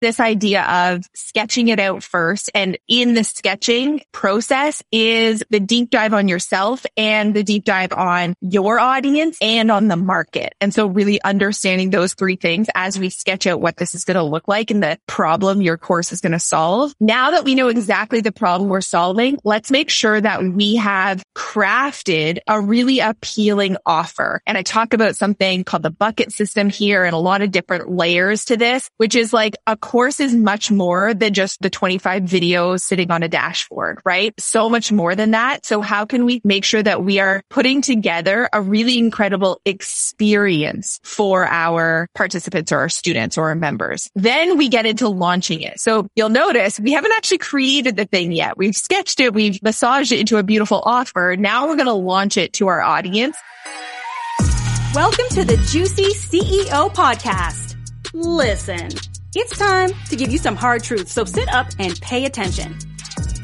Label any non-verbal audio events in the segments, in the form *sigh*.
this idea of sketching it out first. And in the sketching process is the deep dive on yourself and the deep dive on your audience and on the market. And so really understanding those three things as we sketch out what this is going to look like and the problem your course is going to solve. Now that we know exactly the problem we're solving, let's make sure that we have crafted a really appealing offer. And I talk about something called the bucket system here and a lot of different layers to this, which is like a course is much more than just the 25 videos sitting on a dashboard, right? So much more than that. So how can we make sure that we are putting together a really incredible experience for our participants or our students or our members? Then we get into launching it. So you'll notice we haven't actually created the thing yet. We've sketched it. We've massaged it into a beautiful offer. Now we're going to launch it to our audience. Welcome to the Juicy CEO podcast. Listen. It's time to give you some hard truths, so sit up and pay attention.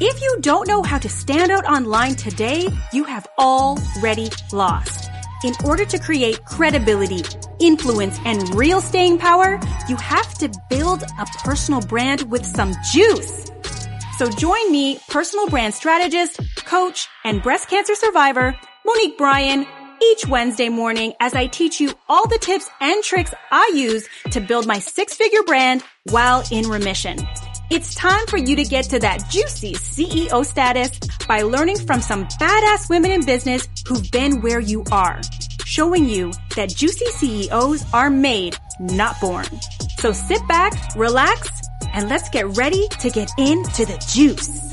If you don't know how to stand out online today, you have already lost. In order to create credibility, influence, and real staying power, you have to build a personal brand with some juice. So join me, personal brand strategist, coach, and breast cancer survivor, Monique Bryan, each Wednesday morning as I teach you all the tips and tricks I use to build my six figure brand while in remission. It's time for you to get to that juicy CEO status by learning from some badass women in business who've been where you are, showing you that juicy CEOs are made, not born. So sit back, relax, and let's get ready to get into the juice.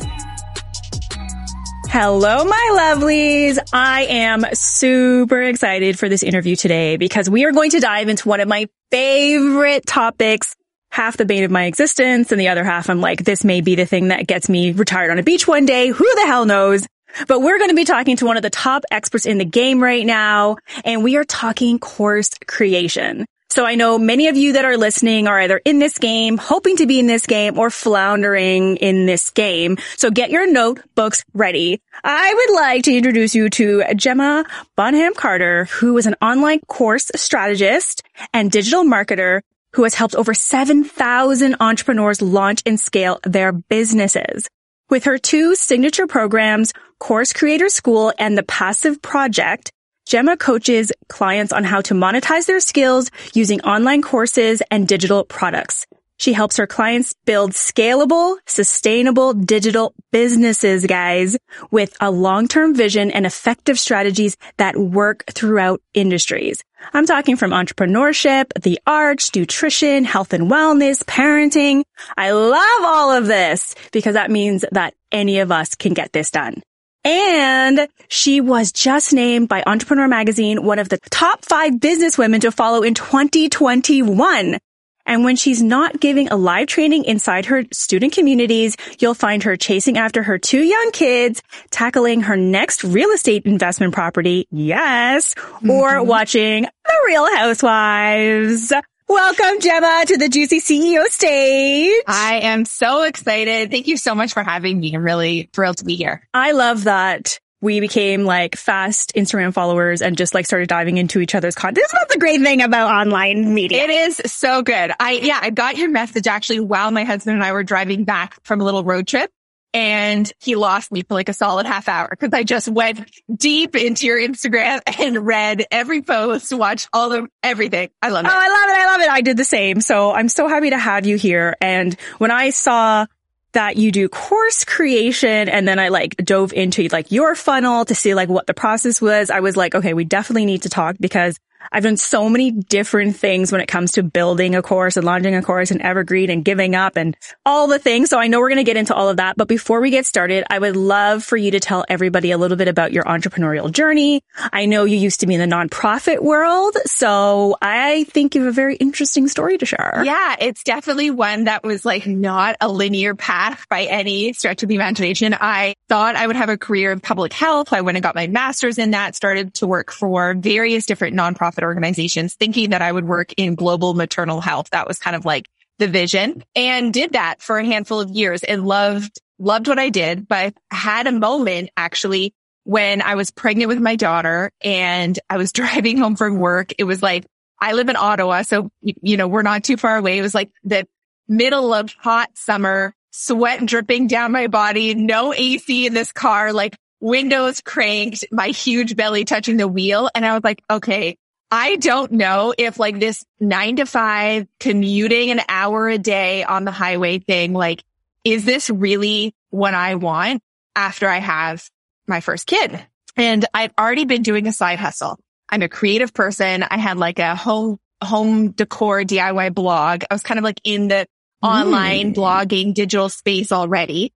Hello, my lovelies. I am super excited for this interview today because we are going to dive into one of my favorite topics. Half the bane of my existence and the other half I'm like, this may be the thing that gets me retired on a beach one day. Who the hell knows? But we're going to be talking to one of the top experts in the game right now, and we are talking course creation. So I know many of you that are listening are either in this game, hoping to be in this game, or floundering in this game. So get your notebooks ready. I would like to introduce you to Gemma Bonham Carter, who is an online course strategist and digital marketer who has helped over 7,000 entrepreneurs launch and scale their businesses. With her two signature programs, Course Creator School and the Passive Project, Gemma coaches clients on how to monetize their skills using online courses and digital products. She helps her clients build scalable, sustainable digital businesses, guys, with a long-term vision and effective strategies that work throughout industries. I'm talking from entrepreneurship, the arts, nutrition, health and wellness, parenting. I love all of this because that means that any of us can get this done. And she was just named by Entrepreneur Magazine one of the top five business women to follow in 2021. And when she's not giving a live training inside her student communities, you'll find her chasing after her two young kids, tackling her next real estate investment property. Yes. Mm-hmm. Or watching The Real Housewives. Welcome, Gemma, to the Juicy CEO stage. I am so excited. Thank you so much for having me. I'm really thrilled to be here. I love that we became like fast Instagram followers and just like started diving into each other's content. This is not the great thing about online media. It is so good. I, yeah, I got your message actually while my husband and I were driving back from a little road trip and he lost me for like a solid half hour because I just went deep into your Instagram and read every post, watched all of everything. I love oh, it. Oh, I love it. I love it. I did the same. So I'm so happy to have you here. And when I saw that you do course creation and then I like dove into like your funnel to see like what the process was, I was like, okay, we definitely need to talk because I've done so many different things when it comes to building a course and launching a course and evergreen and giving up and all the things. So I know we're going to get into all of that. But before we get started, I would love for you to tell everybody a little bit about your entrepreneurial journey. I know you used to be in the nonprofit world. So I think you have a very interesting story to share. Yeah, it's definitely one that was like not a linear path by any stretch of the imagination. I thought I would have a career in public health. I went and got my master's in that, started to work for various different nonprofit nonprofit organizations thinking that I would work in global maternal health. That was kind of like the vision and did that for a handful of years and loved, loved what I did, but I had a moment actually when I was pregnant with my daughter and I was *laughs* driving home from work. It was like, I live in Ottawa. So, you know, we're not too far away. It was like the middle of hot summer, sweat dripping down my body, no AC in this car, like windows cranked, my huge belly touching the wheel. And I was like, okay, I don't know if like this nine to five commuting an hour a day on the highway thing, like, is this really what I want after I have my first kid? And I've already been doing a side hustle. I'm a creative person. I had like a home, home decor DIY blog. I was kind of like in the hmm. online blogging digital space already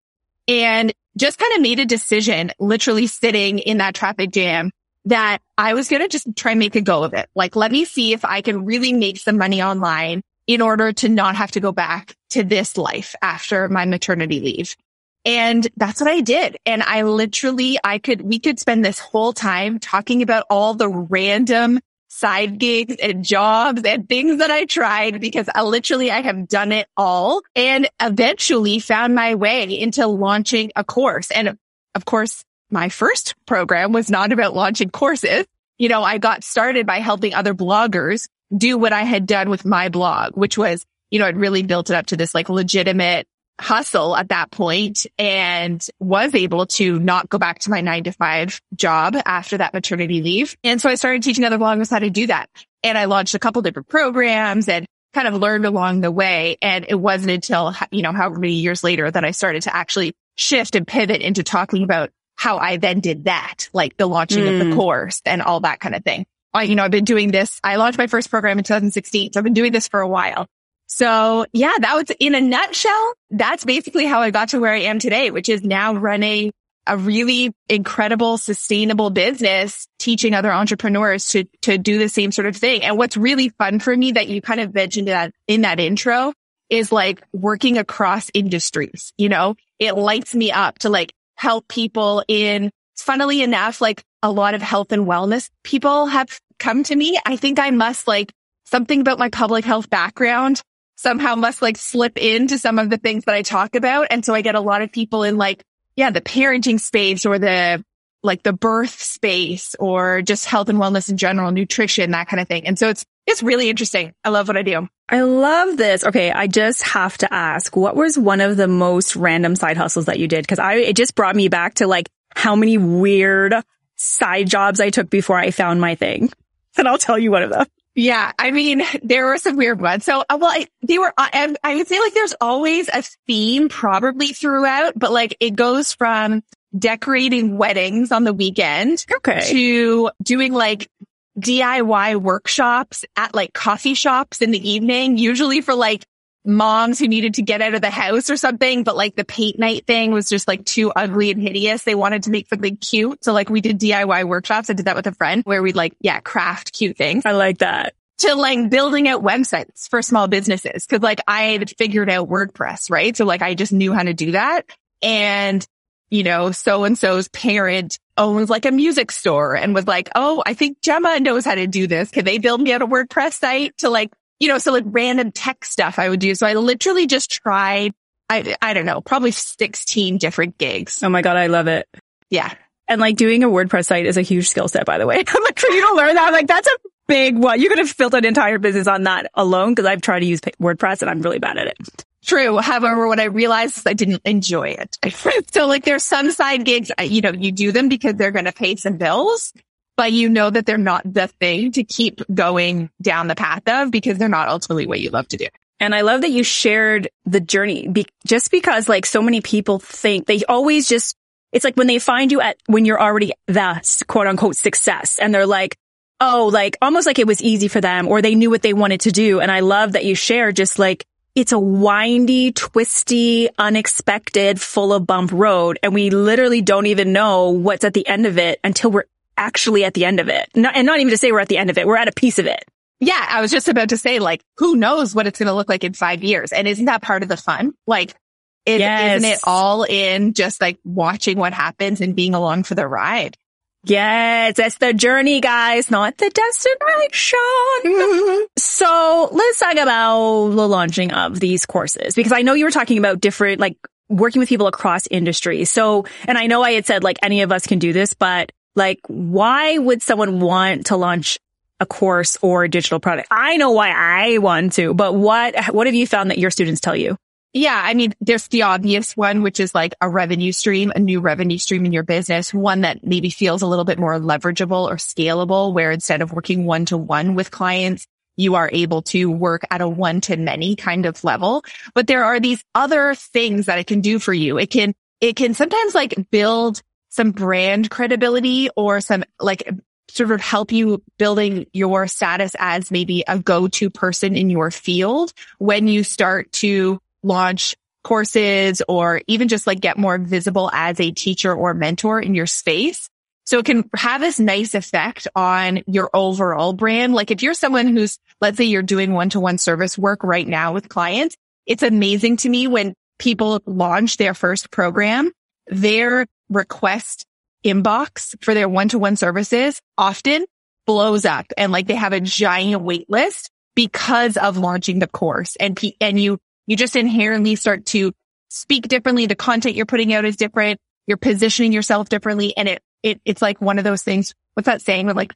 and just kind of made a decision, literally sitting in that traffic jam that I was going to just try and make a go of it. Like, let me see if I can really make some money online in order to not have to go back to this life after my maternity leave. And that's what I did. And I literally, I could, we could spend this whole time talking about all the random side gigs and jobs and things that I tried because I literally, I have done it all and eventually found my way into launching a course. And of course, my first program was not about launching courses. You know, I got started by helping other bloggers do what I had done with my blog, which was, you know, it really built it up to this like legitimate hustle at that point and was able to not go back to my nine to five job after that maternity leave. And so I started teaching other bloggers how to do that. And I launched a couple different programs and kind of learned along the way. And it wasn't until, you know, however many years later that I started to actually shift and pivot into talking about how I then did that, like the launching mm. of the hmm. course and all that kind of thing. I, you know, I've been doing this. I launched my first program in 2016. So I've been doing this for a while. So yeah, that was in a nutshell. That's basically how I got to where I am today, which is now running a really incredible, sustainable business, teaching other entrepreneurs to, to do the same sort of thing. And what's really fun for me that you kind of mentioned that in that intro is like working across industries. You know, it lights me up to like help people in, funnily enough, like a lot of health and wellness people have come to me. I think I must like something about my public health background somehow must like slip into some of the things that I talk about. And so I get a lot of people in like, yeah, the parenting space or the like the birth space or just health and wellness in general, nutrition, that kind of thing. And so it's, it's really interesting. I love what I do. I love this. Okay. I just have to ask, what was one of the most random side hustles that you did? Cause I, it just brought me back to like how many weird side jobs I took before I found my thing. *laughs* And I'll tell you one of them. Yeah. I mean, there were some weird ones. So, uh, well, I, they were, I, I would say like there's always a theme probably throughout, but like it goes from decorating weddings on the weekend okay. to doing like DIY workshops at like coffee shops in the evening, usually for like moms who needed to get out of the house or something, but like the paint night thing was just like too ugly and hideous. They wanted to make something cute. So like we did DIY workshops. I did that with a friend where we'd like, yeah, craft cute things. I like that. To like building out websites for small businesses. Cause like I had figured out WordPress, right? So like I just knew how to do that. And, you know, so and so's parent owns like a music store and was like, Oh, I think Gemma knows how to do this. Can they build me out a WordPress site to like you know, so like random tech stuff I would do. So I literally just tried, I, I don't know, probably 16 different gigs. Oh my God. I love it. Yeah. And like doing a WordPress site is a huge skill set, by the way. *laughs* I'm like, for you to learn that, I'm like, that's a big one. You could have built an entire business on that alone because I've tried to use WordPress and I'm really bad at it. True. However, what I realized is I didn't enjoy it. *laughs* so like there's some side gigs, you know, you do them because they're going to pay some bills but you know that they're not the thing to keep going down the path of because they're not ultimately what you love to do. And I love that you shared the journey be- just because like so many people think they always just, it's like when they find you at, when you're already the quote unquote success and they're like, oh, like almost like it was easy for them or they knew what they wanted to do. And I love that you share just like, it's a windy, twisty, unexpected, full of bump road. And we literally don't even know what's at the end of it until we're actually at the end of it. Not, and not even to say we're at the end of it. We're at a piece of it. Yeah. I was just about to say like, who knows what it's going to look like in five years? And isn't that part of the fun? Like, is, yes. isn't it all in just like watching what happens and being along for the ride? Yes, that's the journey, guys, not the destination. Mm-hmm. So let's talk about the launching of these courses because I know you were talking about different, like working with people across industries. So, and I know I had said like any of us can do this, but like, why would someone want to launch a course or a digital product? I know why I want to, but what, what have you found that your students tell you? Yeah. I mean, there's the obvious one, which is like a revenue stream, a new revenue stream in your business, one that maybe feels a little bit more leverageable or scalable, where instead of working one to one with clients, you are able to work at a one to many kind of level. But there are these other things that it can do for you. It can, it can sometimes like build some brand credibility or some like sort of help you building your status as maybe a go-to person in your field when you start to launch courses or even just like get more visible as a teacher or mentor in your space. So it can have this nice effect on your overall brand. Like if you're someone who's, let's say you're doing one-to-one service work right now with clients, it's amazing to me when people launch their first program, their request inbox for their one-to-one services often blows up and like they have a giant wait list because of launching the course and, P- and you, you just inherently start to speak differently. The content you're putting out is different. You're positioning yourself differently and it it, it's like one of those things. What's that saying with like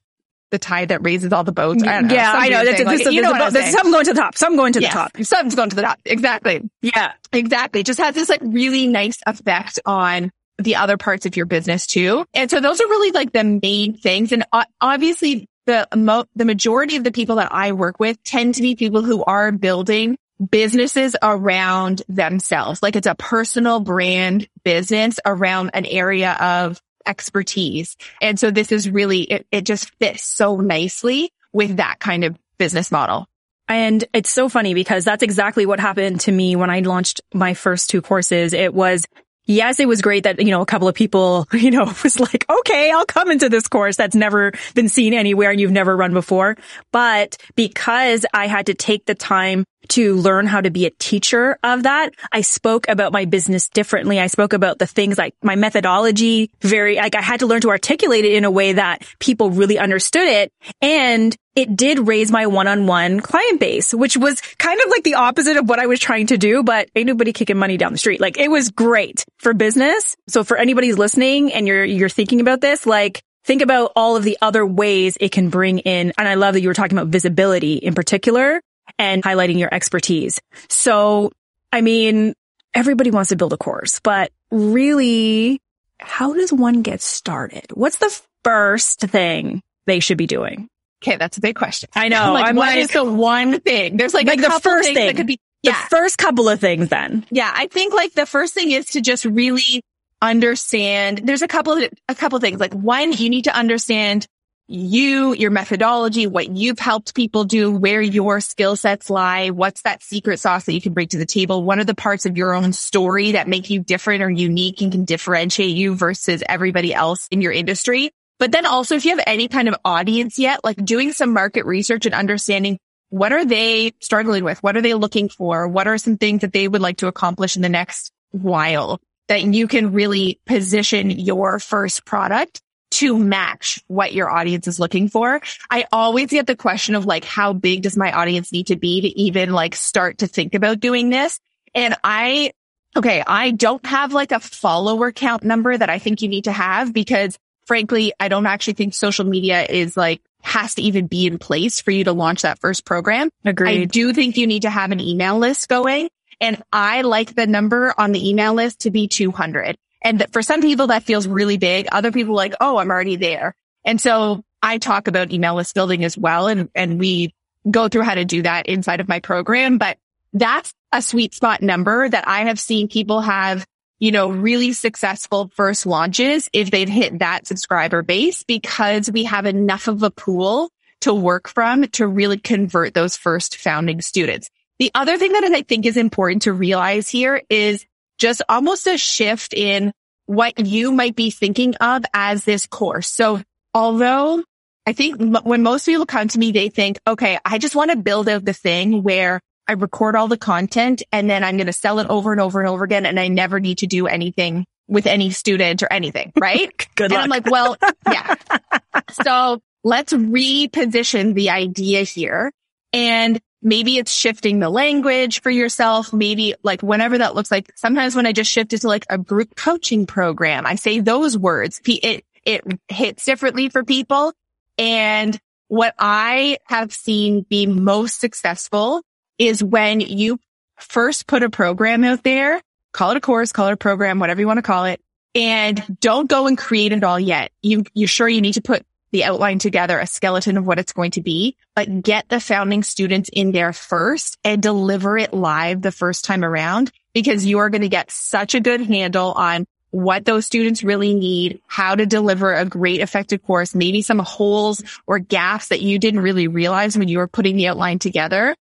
the tide that raises all the boats? I know, yeah, I know. That's, like, you know there's some going to the top, some going to the top. Some's going to the top. Exactly. Yeah, exactly. It just has this like really nice effect on the other parts of your business too. And so those are really like the main things. And uh, obviously the, mo- the majority of the people that I work with tend to be people who are building businesses around themselves. Like it's a personal brand business around an area of expertise. And so this is really, it, it just fits so nicely with that kind of business model. And it's so funny because that's exactly what happened to me when I launched my first two courses. It was yes, it was great that, you know, a couple of people, *laughs* you know, was like, okay, I'll come into this course that's never been seen anywhere and you've never run before. But because I had to take the time to learn how to be a teacher of that. I spoke about my business differently. I spoke about the things like my methodology very, like I had to learn to articulate it in a way that people really understood it. And it did raise my one-on-one client base, which was kind of like the opposite of what I was trying to do, but ain't nobody kicking money down the street. Like it was great for business. So for anybody's listening and you're, you're thinking about this, like think about all of the other ways it can bring in. And I love that you were talking about visibility in particular and highlighting your expertise. So, I mean, everybody wants to build a course, but really, how does one get started? What's the first thing they should be doing? Okay, that's a big question. I know. *laughs* like, I'm what like, is the one thing? There's like, like the first thing that could be yeah. the first couple of things then. Yeah, I think like the first thing is to just really understand. There's a couple of a couple of things. Like one, you need to understand you, your methodology, what you've helped people do, where your skill sets lie, what's that secret sauce that you can bring to the table? What are the parts of your own story that make you different or unique and can differentiate you versus everybody else in your industry? But then also if you have any kind of audience yet, like doing some market research and understanding what are they struggling with? What are they looking for? What are some things that they would like to accomplish in the next while that you can really position your first product to match what your audience is looking for. I always get the question of like, how big does my audience need to be to even like start to think about doing this? And I, okay, I don't have like a follower count number that I think you need to have because frankly, I don't actually think social media is like has to even be in place for you to launch that first program. Agreed. I do think you need to have an email list going. And I like the number on the email list to be 200. And for some people that feels really big. Other people like, oh, I'm already there. And so I talk about email list building as well. And, and we go through how to do that inside of my program, but that's a sweet spot number that I have seen people have you know, really successful first launches if they've hit that subscriber base because we have enough of a pool to work from to really convert those first founding students. The other thing that I think is important to realize here is just almost a shift in what you might be thinking of as this course. So although I think when most people come to me, they think, okay, I just want to build out the thing where I record all the content and then I'm going to sell it over and over and over again. And I never need to do anything with any student or anything. *laughs* Right. Good and luck. I'm like, well, yeah. *laughs* so let's reposition the idea here. And maybe it's shifting the language for yourself. Maybe like whenever that looks like sometimes when I just shift it to like a group coaching program, I say those words. It, it hits differently for people. And what I have seen be most successful is when you first put a program out there, call it a course, call it a program, whatever you want to call it, and don't go and create it all yet. You, you're sure you need to put the outline together, a skeleton of what it's going to be, but get the founding students in there first and deliver it live the first time around because you are going to get such a good handle on what those students really need, how to deliver a great effective course, maybe some holes or gaps that you didn't really realize when you were putting the outline together.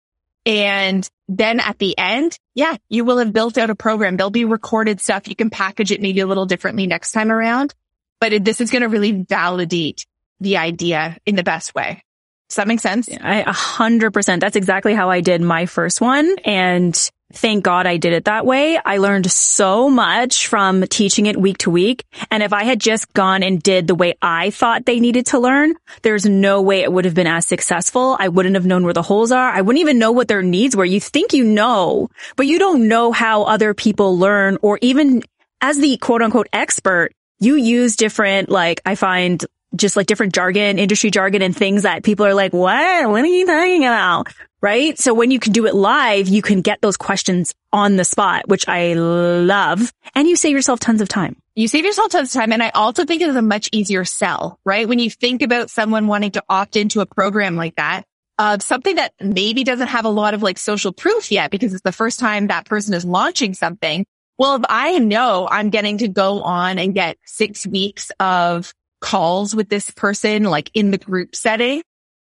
And then at the end, yeah, you will have built out a program. There'll be recorded stuff. You can package it maybe a little differently next time around, but it, this is going to really validate the idea in the best way. Does that make sense? A hundred percent. That's exactly how I did my first one. And thank God I did it that way. I learned so much from teaching it week to week. And if I had just gone and did the way I thought they needed to learn, there's no way it would have been as successful. I wouldn't have known where the holes are. I wouldn't even know what their needs were. You think you know, but you don't know how other people learn or even as the quote unquote expert, you use different, like I find just like different jargon, industry jargon and things that people are like, what? What are you talking about? Right. So when you can do it live, you can get those questions on the spot, which I love. And you save yourself tons of time. You save yourself tons of time. And I also think it is a much easier sell, right? When you think about someone wanting to opt into a program like that, of uh, something that maybe doesn't have a lot of like social proof yet because it's the first time that person is launching something. Well, if I know I'm getting to go on and get six weeks of calls with this person, like in the group setting,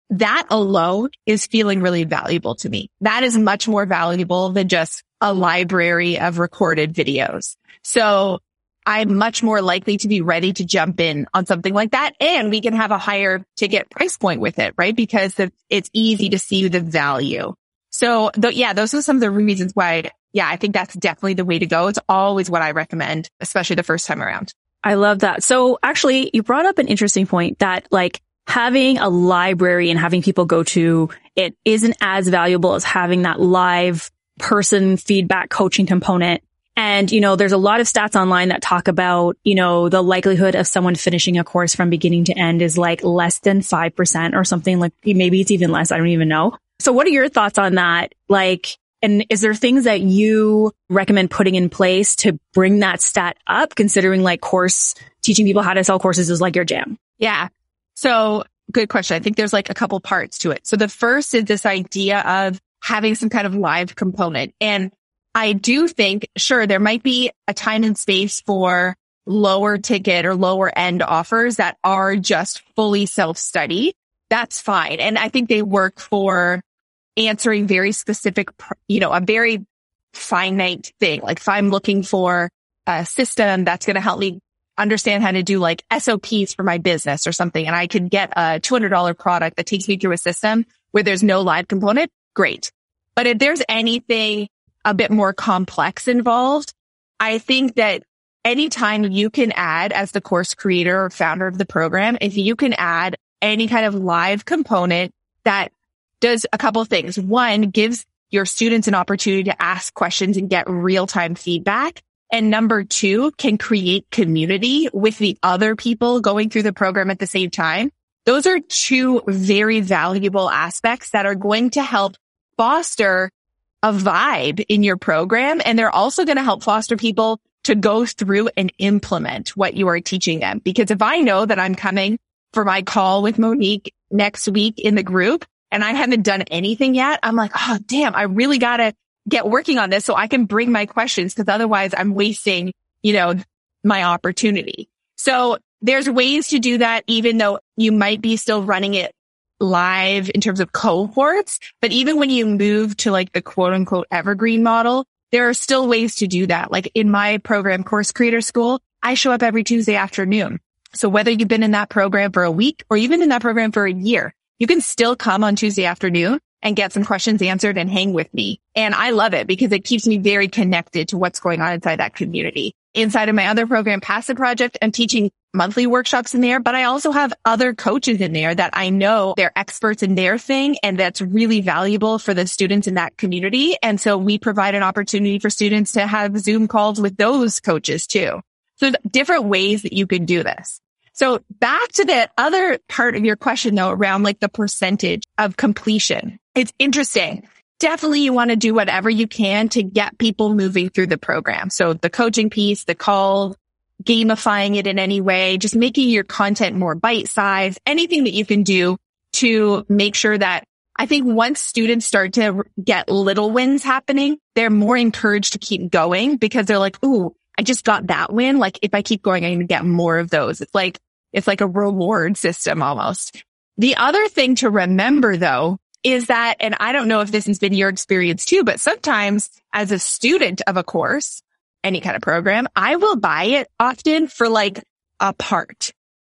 that alone is feeling really valuable to me. That is much more valuable than just a library of recorded videos. So I'm much more likely to be ready to jump in on something like that. And we can have a higher ticket price point with it, right? Because it's easy to see the value. So th- yeah, those are some of the reasons why, yeah, I think that's definitely the way to go. It's always what I recommend, especially the first time around. I love that. So actually you brought up an interesting point that like having a library and having people go to it isn't as valuable as having that live person feedback coaching component. And, you know, there's a lot of stats online that talk about, you know, the likelihood of someone finishing a course from beginning to end is like less than 5% or something like maybe it's even less. I don't even know. So what are your thoughts on that? Like, and is there things that you recommend putting in place to bring that stat up considering like course teaching people how to sell courses is like your jam? Yeah. So good question. I think there's like a couple parts to it. So the first is this idea of having some kind of live component. And I do think, sure, there might be a time and space for lower ticket or lower end offers that are just fully self study. That's fine. And I think they work for answering very specific, you know, a very finite thing. Like if I'm looking for a system that's going to help me understand how to do like SOPs for my business or something, and I could get a $200 product that takes me through a system where there's no live component, great. But if there's anything a bit more complex involved, I think that anytime you can add as the course creator or founder of the program, if you can add any kind of live component that does a couple of things. One, gives your students an opportunity to ask questions and get real time feedback. And number two, can create community with the other people going through the program at the same time. Those are two very valuable aspects that are going to help foster a vibe in your program. And they're also going to help foster people to go through and implement what you are teaching them. Because if I know that I'm coming for my call with Monique next week in the group and I haven't done anything yet, I'm like, oh, damn, I really got to get working on this so I can bring my questions because otherwise I'm wasting, you know, my opportunity. So there's ways to do that, even though you might be still running it live in terms of cohorts. But even when you move to like the quote unquote evergreen model, there are still ways to do that. Like in my program, Course Creator School, I show up every Tuesday afternoon. So whether you've been in that program for a week or even in that program for a year, you can still come on Tuesday afternoon and get some questions answered and hang with me. And I love it because it keeps me very connected to what's going on inside that community. Inside of my other program, Passive Project, I'm teaching monthly workshops in there, but I also have other coaches in there that I know they're experts in their thing and that's really valuable for the students in that community. And so we provide an opportunity for students to have Zoom calls with those coaches too. So different ways that you can do this. So back to the other part of your question though, around like the percentage of completion. It's interesting. Definitely you want to do whatever you can to get people moving through the program. So the coaching piece, the call, gamifying it in any way, just making your content more bite sized, anything that you can do to make sure that I think once students start to get little wins happening, they're more encouraged to keep going because they're like, Ooh, I just got that win. Like if I keep going, I'm going to get more of those. It's like it's like a reward system almost. The other thing to remember though is that, and I don't know if this has been your experience too, but sometimes as a student of a course, any kind of program, I will buy it often for like a part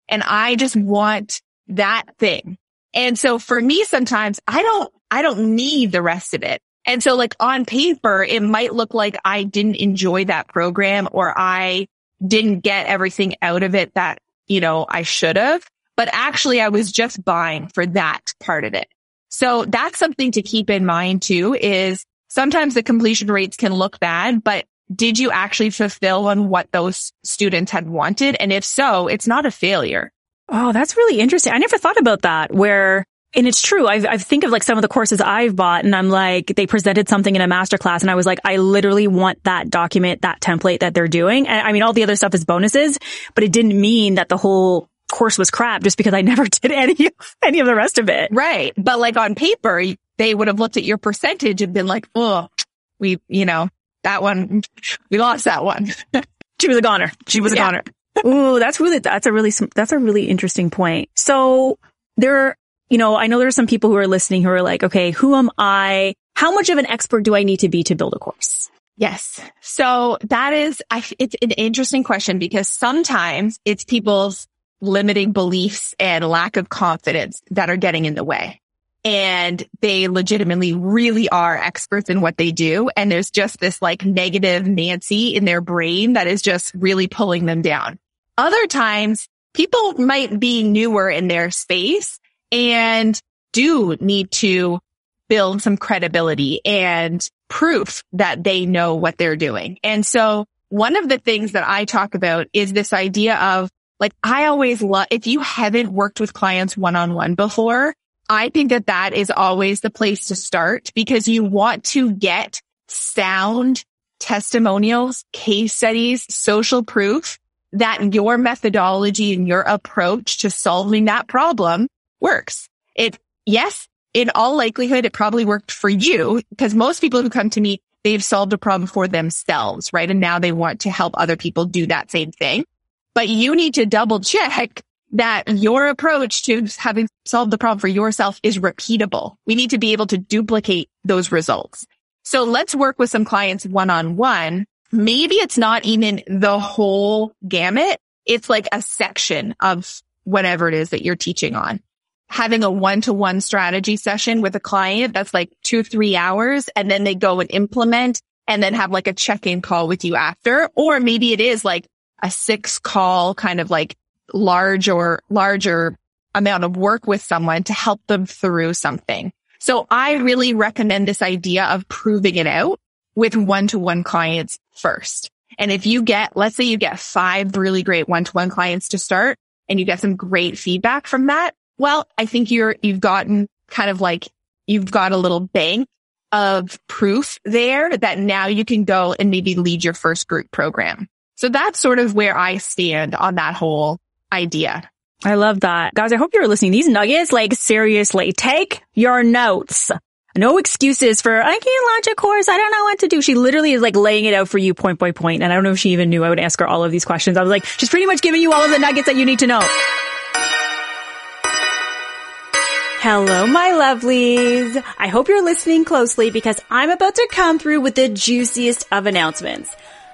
and I just want that thing. And so for me, sometimes I don't, I don't need the rest of it. And so like on paper, it might look like I didn't enjoy that program or I didn't get everything out of it that you know, I should have, but actually I was just buying for that part of it. So that's something to keep in mind too is sometimes the completion rates can look bad, but did you actually fulfill on what those students had wanted? And if so, it's not a failure. Oh, that's really interesting. I never thought about that where and it's true. I've, I think of like some of the courses I've bought and I'm like, they presented something in a masterclass and I was like, I literally want that document, that template that they're doing. And I mean, all the other stuff is bonuses, but it didn't mean that the whole course was crap just because I *laughs* never did any, any of the rest of it. Right. But like on paper, they would have looked at your percentage and been like, oh, we, you know, that one, *laughs* we lost that one. *laughs* she was a goner. She was a yeah. goner. Ooh, that's really, that's a really, that's a really interesting point. So there you know, I know there are some people who are listening who are like, okay, who am I? How much of an expert do I need to be to build a course? Yes. So that is, I, it's an interesting question because sometimes it's people's limiting beliefs and lack of confidence that are getting in the way. And they legitimately really are experts in what they do. And there's just this like negative Nancy in their brain that is just really pulling them down. Other times people might be newer in their space and do need to build some credibility and proof that they know what they're doing. And so one of the things that I talk about is this idea of like, I always love, if you haven't worked with clients one on one before, I think that that is always the place to start because you want to get sound testimonials, case studies, social proof that your methodology and your approach to solving that problem works. It, yes, in all likelihood, it probably worked for you because most people who come to me, they've solved a problem for themselves, right? And now they want to help other people do that same thing. But you need to double check that your approach to having solved the problem for yourself is repeatable. We need to be able to duplicate those results. So let's work with some clients one on one. Maybe it's not even the whole gamut. It's like a section of whatever it is that you're teaching on having a one-to-one strategy session with a client that's like two, three hours and then they go and implement and then have like a check-in call with you after. Or maybe it is like a six call kind of like large or larger amount of work with someone to help them through something. So I really recommend this idea of proving it out with one-to-one clients first. And if you get, let's say you get five really great one-to-one clients to start and you get some great feedback from that, well, I think you're, you've gotten kind of like, you've got a little bank of proof there that now you can go and maybe lead your first group program. So that's sort of where I stand on that whole idea. I love that. Guys, I hope you're listening. These nuggets, like seriously, take your notes. No excuses for, I can't launch a course. I don't know what to do. She literally is like laying it out for you point by point. And I don't know if she even knew I would ask her all of these questions. I was like, she's pretty much giving you all of the nuggets that you need to know. Hello, my lovelies. I hope you're listening closely because I'm about to come through with the juiciest of announcements.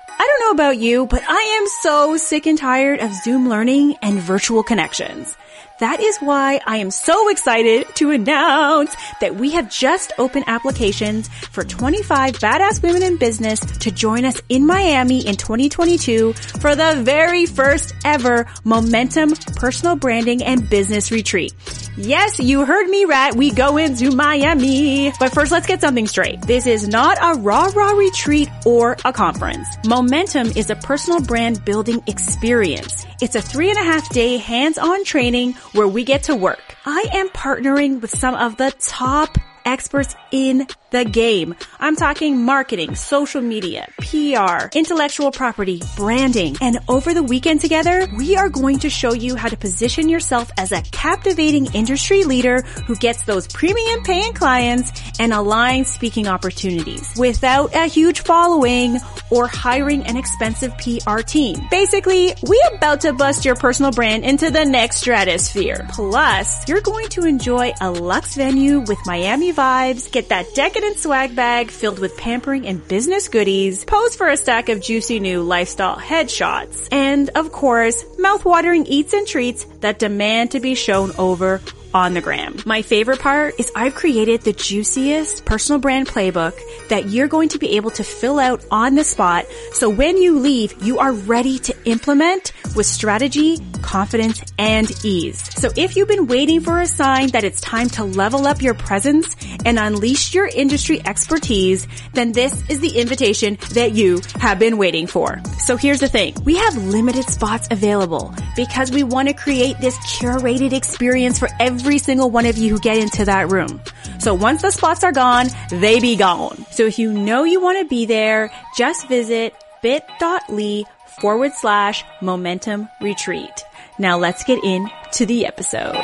I don't know about you, but I am so sick and tired of Zoom learning and virtual connections. That is why I am so excited to announce that we have just opened applications for 25 badass women in business to join us in Miami in 2022 for the very first ever Momentum Personal Branding and Business Retreat. Yes, you heard me right. We go into Miami. But first, let's get something straight. This is not a rah-rah retreat or a conference. Momentum is a personal brand building experience. It's a three and a half day hands-on training where we get to work. I am partnering with some of the top experts in the game. I'm talking marketing, social media, PR, intellectual property, branding, and over the weekend together, we are going to show you how to position yourself as a captivating industry leader who gets those premium paying clients and aligned speaking opportunities without a huge following or hiring an expensive PR team. Basically, we about to bust your personal brand into the next stratosphere. Plus, you're going to enjoy a luxe venue with Miami vibes, get that decadent swag bag filled with pampering and business goodies, pose for a stack of juicy new lifestyle headshots, and of course, mouthwatering eats and treats that demand to be shown over on the gram. My favorite part is I've created the juiciest personal brand playbook that you're going to be able to fill out on the spot. So when you leave, you are ready to implement with strategy, confidence, and ease. So if you've been waiting for a sign that it's time to level up your presence and unleash your industry expertise, then this is the invitation that you have been waiting for. So here's the thing. We have limited spots available because we want to create this curated experience for every single one of you who get into that room. So once the spots are gone, they be gone. So if you know you want to be there, just visit bit.ly forward slash momentum retreat. Now let's get into the episode.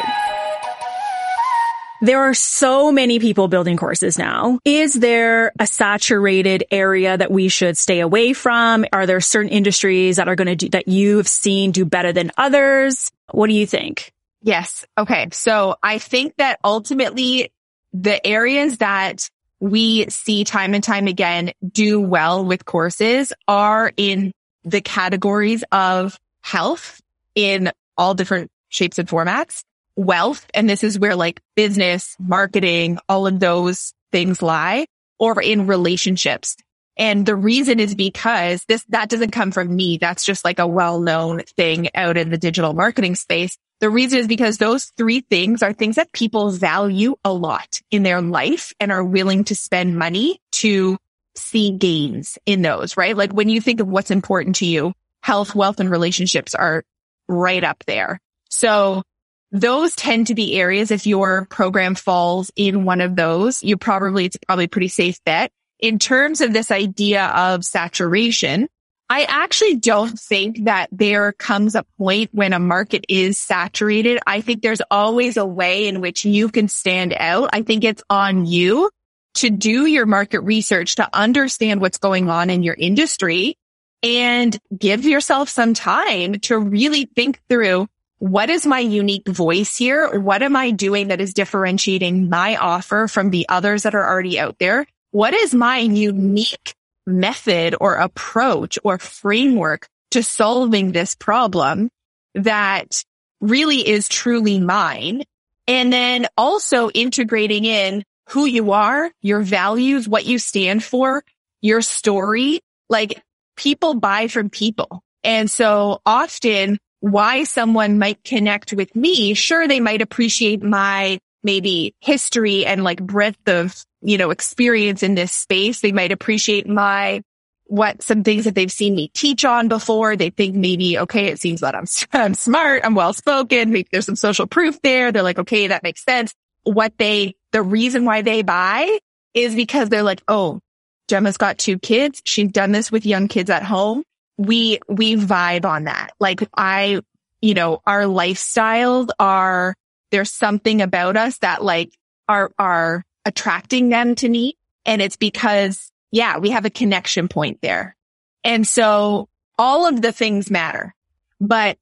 There are so many people building courses now. Is there a saturated area that we should stay away from? Are there certain industries that are going to do that you've seen do better than others? What do you think? Yes. Okay. So I think that ultimately the areas that we see time and time again do well with courses are in the categories of health in all different shapes and formats, wealth. And this is where like business, marketing, all of those things lie or in relationships. And the reason is because this, that doesn't come from me. That's just like a well-known thing out in the digital marketing space. The reason is because those three things are things that people value a lot in their life and are willing to spend money to see gains in those, right? Like when you think of what's important to you, health, wealth, and relationships are right up there. So those tend to be areas. If your program falls in one of those, you probably, it's probably pretty safe bet. In terms of this idea of saturation, I actually don't think that there comes a point when a market is saturated. I think there's always a way in which you can stand out. I think it's on you to do your market research to understand what's going on in your industry and give yourself some time to really think through what is my unique voice here? What am I doing that is differentiating my offer from the others that are already out there? What is my unique method or approach or framework to solving this problem that really is truly mine? And then also integrating in who you are, your values, what you stand for, your story. Like people buy from people. And so often why someone might connect with me, sure, they might appreciate my maybe history and like breadth of, you know, experience in this space. They might appreciate my what some things that they've seen me teach on before. They think maybe, okay, it seems that I'm, *laughs* I'm smart. I'm well spoken. Maybe there's some social proof there. They're like, okay, that makes sense. What they, the reason why they buy is because they're like, oh, Gemma's got two kids. She's done this with young kids at home. We, we vibe on that. Like I, you know, our lifestyles are, there's something about us that like are, are attracting them to me. And it's because, yeah, we have a connection point there. And so all of the things matter, but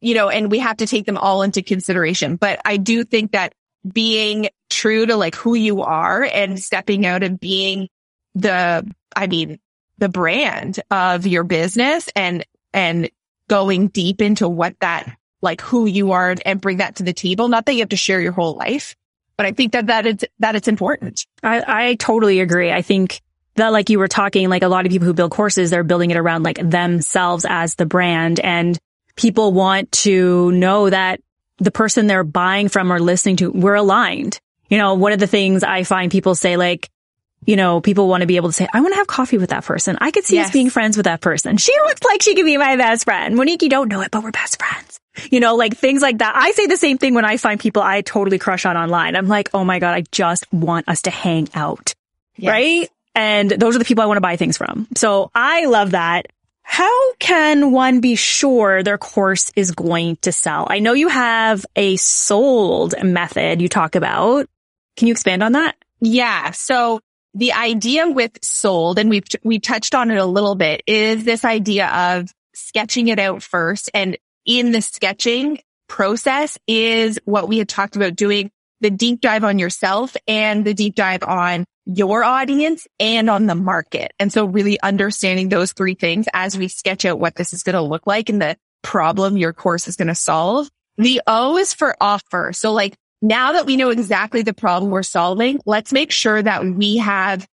you know, and we have to take them all into consideration. But I do think that being true to like who you are and stepping out and being the, I mean, the brand of your business and, and going deep into what that, like who you are and bring that to the table. Not that you have to share your whole life, but I think that that it's, that it's important. I, I totally agree. I think that like you were talking, like a lot of people who build courses, they're building it around like themselves as the brand and people want to know that the person they're buying from or listening to, we're aligned. You know, one of the things I find people say like, you know, people want to be able to say, I want to have coffee with that person. I could see yes. us being friends with that person. She looks like she could be my best friend. Monique, you don't know it, but we're best friends. You know, like things like that. I say the same thing when I find people I totally crush on online. I'm like, oh my God, I just want us to hang out. Yes. Right? And those are the people I want to buy things from. So I love that. How can one be sure their course is going to sell? I know you have a sold method you talk about. Can you expand on that? Yeah. So the idea with sold, and we've, we've touched on it a little bit, is this idea of sketching it out first. And in the sketching process is what we had talked about doing the deep dive on yourself and the deep dive on your audience and on the market. And so really understanding those three things as we sketch out what this is going to look like and the problem your course is going to solve. The O is for offer. So like now that we know exactly the problem we're solving, let's make sure that we have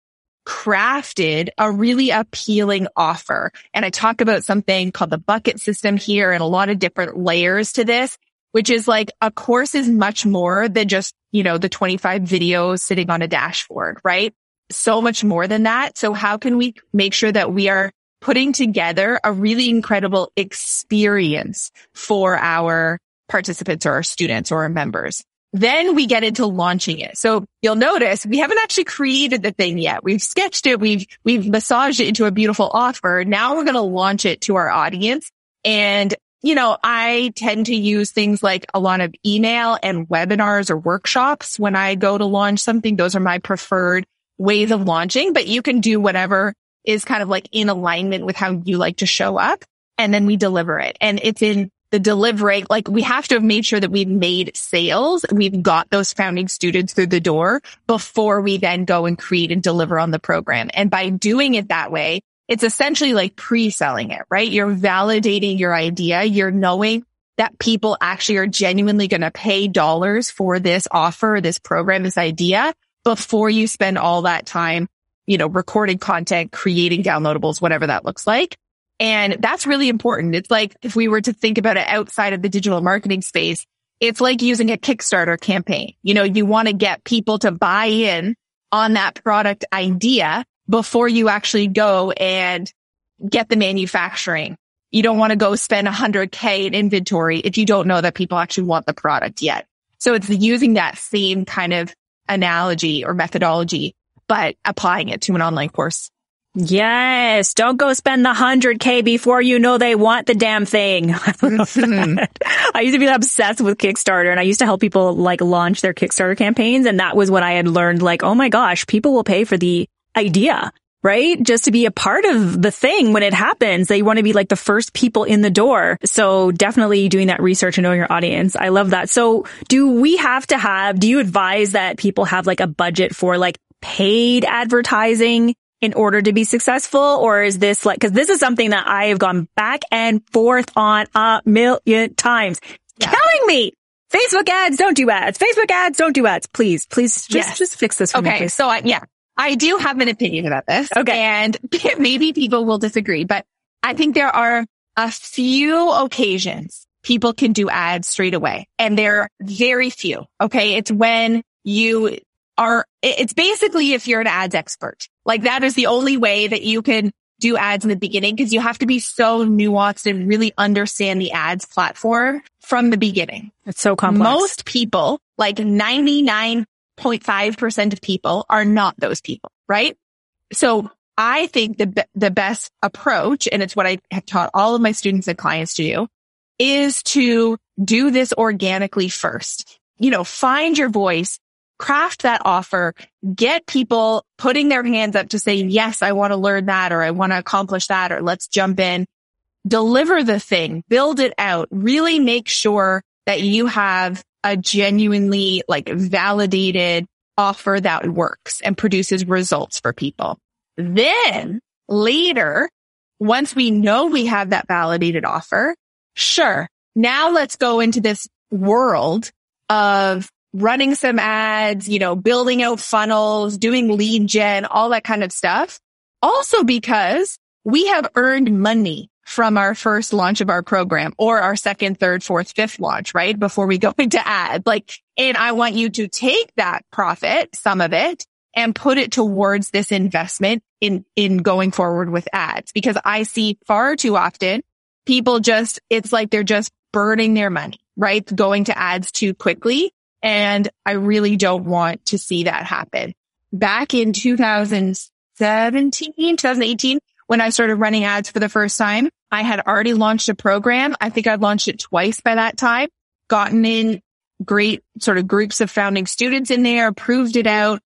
crafted a really appealing offer. And I talk about something called the bucket system here and a lot of different layers to this, which is like a course is much more than just, you know, the 25 videos sitting on a dashboard, right? So much more than that. So how can we make sure that we are putting together a really incredible experience for our participants or our students or our members? Then we get into launching it. So you'll notice we haven't actually created the thing yet. We've sketched it. We've, we've massaged it into a beautiful offer. Now we're going to launch it to our audience. And, you know, I tend to use things like a lot of email and webinars or workshops when I go to launch something. Those are my preferred ways of launching, but you can do whatever is kind of like in alignment with how you like to show up. And then we deliver it. And it's in the delivery, like we have to have made sure that we've made sales. We've got those founding students through the door before we then go and create and deliver on the program. And by doing it that way, it's essentially like pre-selling it, right? You're validating your idea. You're knowing that people actually are genuinely going to pay dollars for this offer, this program, this idea before you spend all that time, you know, recording content, creating downloadables, whatever that looks like. And that's really important. It's like if we were to think about it outside of the digital marketing space, it's like using a Kickstarter campaign. You know, you want to get people to buy in on that product idea before you actually go and get the manufacturing. You don't want to go spend 100K in inventory if you don't know that people actually want the product yet. So it's using that same kind of analogy or methodology, but applying it to an online course. Yes. Don't go spend the hundred K before you know they want the damn thing. Mm-hmm. *laughs* I used to be obsessed with Kickstarter and I used to help people like launch their Kickstarter campaigns. And that was when I had learned like, oh my gosh, people will pay for the idea, right? Just to be a part of the thing when it happens. They want to be like the first people in the door. So definitely doing that research and knowing your audience. I love that. So do we have to have, do you advise that people have like a budget for like paid advertising in order to be successful? Or is this like, cause this is something that I have gone back and forth on a million times. Yeah. Killing me. Facebook ads, don't do ads. Facebook ads, don't do ads. Please, please just, yes. just fix this for okay, me. So I, yeah, I do have an opinion about this. Okay. And *laughs* maybe people will disagree, but I think there are a few occasions people can do ads straight away and they're very few. Okay. It's when you are, it's basically if you're an ads expert, like that is the only way that you can do ads in the beginning because you have to be so nuanced and really understand the ads platform from the beginning. It's so complex. Most people, like 99.5% of people are not those people, right? So I think the, the best approach, and it's what I have taught all of my students and clients to do, is to do this organically first. You know, find your voice, craft that offer, get people putting their hands up to say, yes, I want to learn that or I want to accomplish that or let's jump in, deliver the thing, build it out, really make sure that you have a genuinely like validated offer that works and produces results for people. Then later, once we know we have that validated offer, sure. Now let's go into this world of running some ads, you know, building out funnels, doing lead gen, all that kind of stuff. Also because we have earned money from our first launch of our program or our second, third, fourth, fifth launch, right? Before we go *laughs* into ads. Like, and I want you to take that profit, some of it and put it towards this investment in, in going forward with ads because I see far too often people just, it's like they're just burning their money, right? Going to ads too quickly. And I really don't want to see that happen. Back in 2017, 2018, when I started running ads for the first time, I had already launched a program. I think I'd launched it twice by that time, gotten in great sort of groups of founding students in there, proved it out,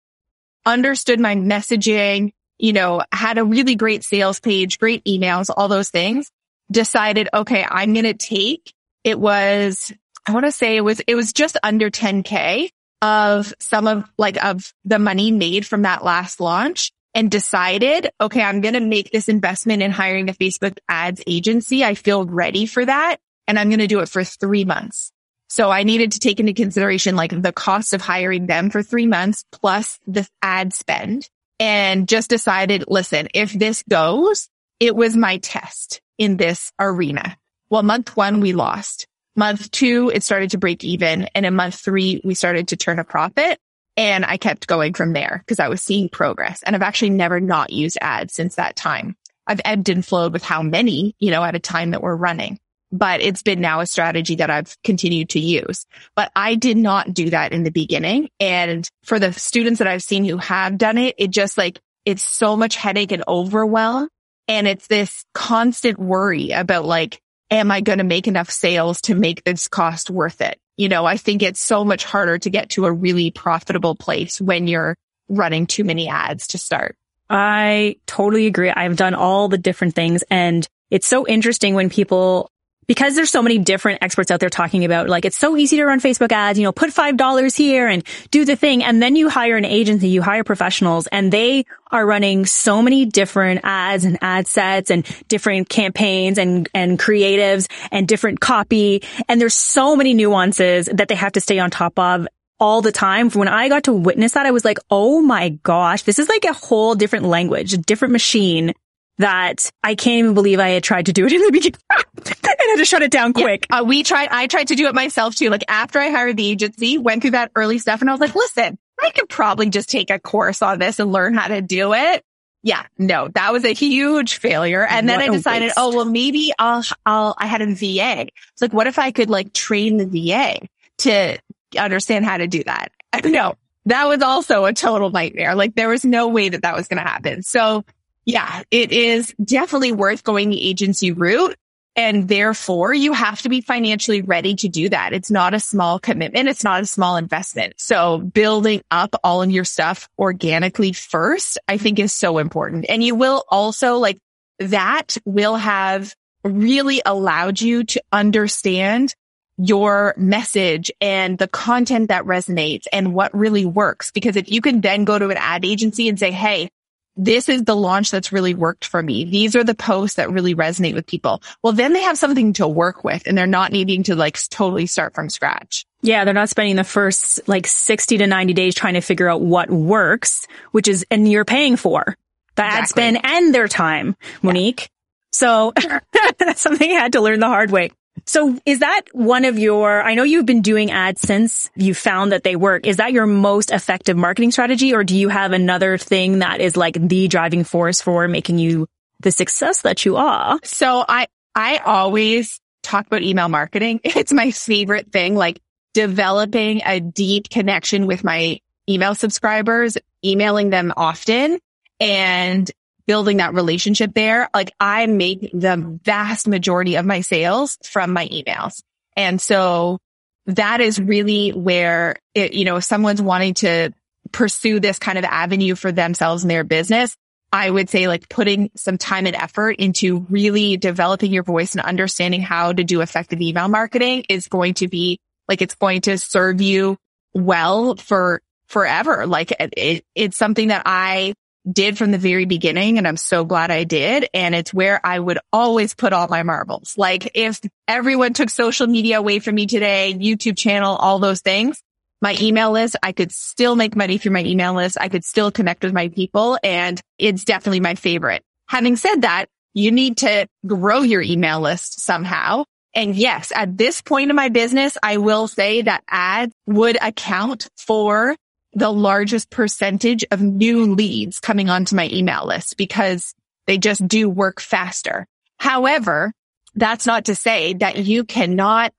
understood my messaging, you know, had a really great sales page, great emails, all those things, decided, okay, I'm going to take, it was, I want to say it was, it was just under 10K of some of like of the money made from that last launch and decided, okay, I'm going to make this investment in hiring a Facebook ads agency. I feel ready for that. And I'm going to do it for three months. So I needed to take into consideration like the cost of hiring them for three months plus the ad spend and just decided, listen, if this goes, it was my test in this arena. Well, month one, we lost. Month two, it started to break even. And in month three, we started to turn a profit. And I kept going from there because I was seeing progress. And I've actually never not used ads since that time. I've ebbed and flowed with how many, you know, at a time that we're running but it's been now a strategy that I've continued to use. But I did not do that in the beginning. And for the students that I've seen who have done it, it just like, it's so much headache and overwhelm. And it's this constant worry about like, am I going to make enough sales to make this cost worth it? You know, I think it's so much harder to get to a really profitable place when you're running too many ads to start. I totally agree. I've done all the different things and it's so interesting when people because there's so many different experts out there talking about like it's so easy to run Facebook ads, you know, put $5 here and do the thing. And then you hire an agency, you hire professionals and they are running so many different ads and ad sets and different campaigns and, and creatives and different copy. And there's so many nuances that they have to stay on top of all the time. When I got to witness that, I was like, Oh my gosh, this is like a whole different language, a different machine that I can't even believe I had tried to do it in the *laughs* beginning and had to shut it down quick. Yeah, uh, we tried, I tried to do it myself too. Like after I hired the agency, went through that early stuff and I was like, listen, I could probably just take a course on this and learn how to do it. Yeah, no, that was a huge failure. And then I decided, oh, well, maybe I'll, I'll, I had a VA. It's like, what if I could like train the VA to understand how to do that? *laughs* No, that was also a total nightmare. Like there was no way that that was going to happen. So yeah, it is definitely worth going the agency route. And therefore you have to be financially ready to do that. It's not a small commitment. It's not a small investment. So building up all of your stuff organically first, I think is so important. And you will also like that will have really allowed you to understand your message and the content that resonates and what really works. Because if you can then go to an ad agency and say, Hey, this is the launch that's really worked for me. These are the posts that really resonate with people. Well, then they have something to work with and they're not needing to like totally start from scratch. Yeah, they're not spending the first like 60 to 90 days trying to figure out what works, which is, and you're paying for the exactly. ad spend and their time, Monique. Yeah. So *laughs* that's something I had to learn the hard way. So is that one of your, I know you've been doing ads since you found that they work. Is that your most effective marketing strategy or do you have another thing that is like the driving force for making you the success that you are? So I, I always talk about email marketing. *laughs* It's my favorite thing, like developing a deep connection with my email subscribers, emailing them often and building that relationship there, like I make the vast majority of my sales from my emails. And so that is really where it, you know, if someone's wanting to pursue this kind of avenue for themselves and their business, I would say like putting some time and effort into really developing your voice and understanding how to do effective email marketing is going to be like, it's going to serve you well for forever. Like it, it's something that I did from the very beginning. And I'm so glad I did. And it's where I would always put all my marbles. Like if everyone took social media away from me today, YouTube channel, all those things, my email list, I could still make money through my email list. I could still connect with my people and it's definitely my favorite. Having said that, you need to grow your email list somehow. And yes, at this point in my business, I will say that ads would account for the largest percentage of new leads coming onto my email list because they just do work faster. However, that's not to say that you cannot,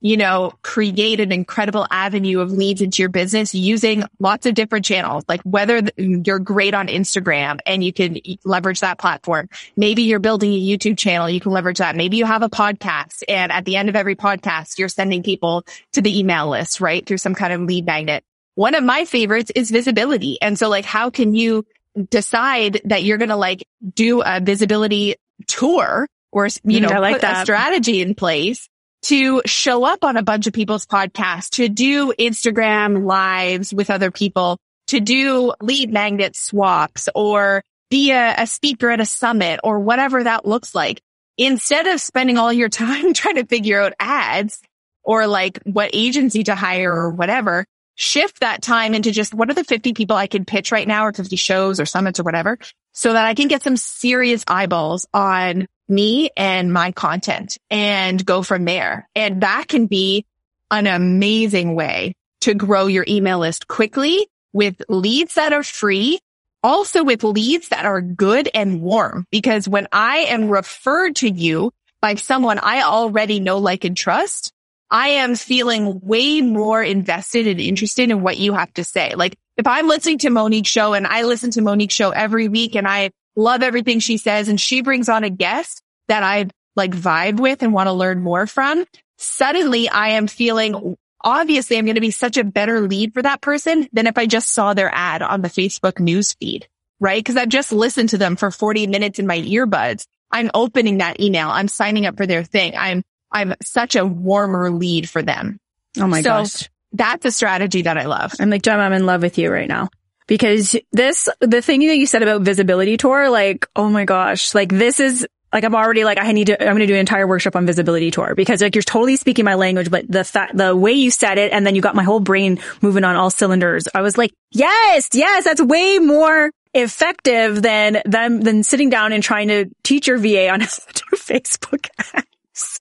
you know, create an incredible avenue of leads into your business using lots of different channels. Like whether you're great on Instagram and you can leverage that platform. Maybe you're building a YouTube channel. You can leverage that. Maybe you have a podcast and at the end of every podcast, you're sending people to the email list, right? Through some kind of lead magnet. One of my favorites is visibility. And so like, how can you decide that you're going to like do a visibility tour or, you mm, know, like put that. a strategy in place to show up on a bunch of people's podcasts, to do Instagram lives with other people, to do lead magnet swaps or be a, a speaker at a summit or whatever that looks like. Instead of spending all your *laughs* time trying to figure out ads or like what agency to hire or whatever, shift that time into just what are the 50 people I can pitch right now or 50 shows or summits or whatever so that I can get some serious eyeballs on me and my content and go from there. And that can be an amazing way to grow your email list quickly with leads that are free. Also with leads that are good and warm because when I am referred to you by someone I already know, like and trust, I am feeling way more invested and interested in what you have to say. Like if I'm listening to Monique show and I listen to Monique show every week and I love everything she says and she brings on a guest that I like vibe with and want to learn more from, suddenly I am feeling obviously I'm going to be such a better lead for that person than if I just saw their ad on the Facebook news feed, right? Cause I've just listened to them for 40 minutes in my earbuds. I'm opening that email. I'm signing up for their thing. I'm I'm such a warmer lead for them. Oh my so gosh. That's a strategy that I love. I'm like, Jem, I'm in love with you right now because this, the thing that you said about visibility tour, like, oh my gosh, like this is like I'm already like I need to I'm going to do an entire workshop on visibility tour because like you're totally speaking my language but the fact the way you said it and then you got my whole brain moving on all cylinders I was like yes yes that's way more effective than them than sitting down and trying to teach your VA on *laughs* how to do Facebook ads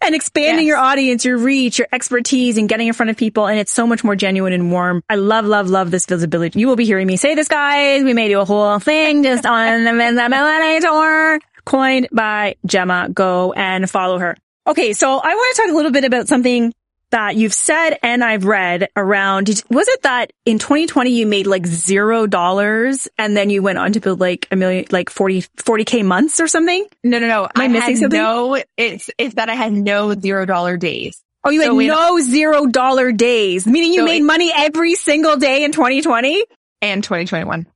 and expanding yes. your audience, your reach, your expertise and getting in front of people. And it's so much more genuine and warm. I love, love, love this visibility. You will be hearing me say this, guys. We may do a whole thing just on the visibility tour coined by Gemma. Go and follow her. Okay. So I want to talk a little bit about something that you've said and I've read around, was it that in 2020 you made like zero dollars and then you went on to build like a million, like 40, 40k months or something? No, no, no. Am I, I missing something? No, it's, it's that I had no zero dollar days. Oh, you so had no zero dollar days, meaning you so made it, money every single day in 2020 and 2021.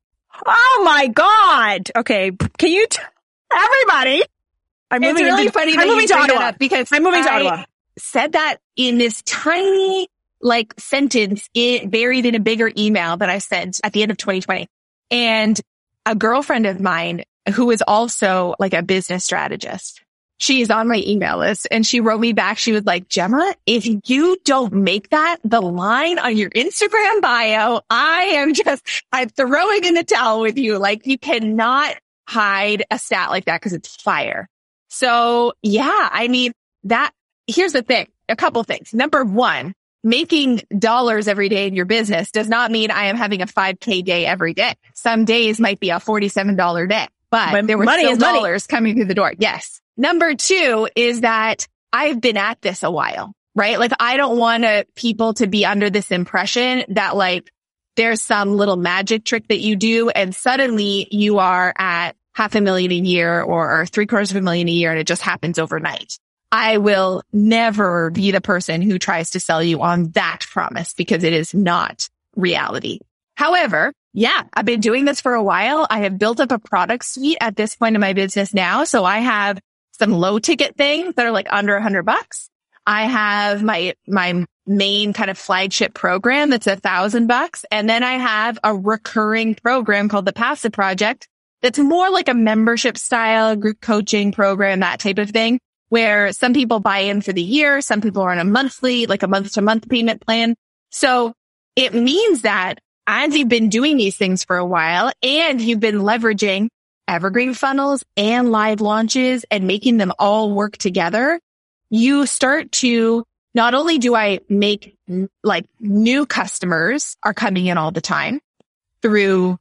Oh my God. Okay. Can you, t- everybody, I'm moving, it's really funny I'm moving to Ottawa because I'm moving to I, Ottawa said that in this tiny like sentence it buried in a bigger email that I sent at the end of 2020. And a girlfriend of mine who is also like a business strategist. She is on my email list and she wrote me back. She was like, Gemma, if you don't make that the line on your Instagram bio, I am just, I'm throwing in the towel with you. Like you cannot hide a stat like that because it's fire. So yeah, I mean, that here's the thing, a couple things. Number one, making dollars every day in your business does not mean I am having a 5k day every day. Some days might be a $47 day, but, but there were money still dollars money. coming through the door. Yes. Number two is that I've been at this a while, right? Like I don't want uh, people to be under this impression that like there's some little magic trick that you do and suddenly you are at half a million a year or, or three quarters of a million a year and it just happens overnight. I will never be the person who tries to sell you on that promise because it is not reality. However, yeah, I've been doing this for a while. I have built up a product suite at this point in my business now. So I have some low ticket things that are like under a hundred bucks. I have my, my main kind of flagship program that's a thousand bucks. And then I have a recurring program called the Passive Project that's more like a membership style group coaching program, that type of thing where some people buy in for the year. Some people are on a monthly, like a month to month payment plan. So it means that as you've been doing these things for a while and you've been leveraging evergreen funnels and live launches and making them all work together, you start to not only do I make like new customers are coming in all the time through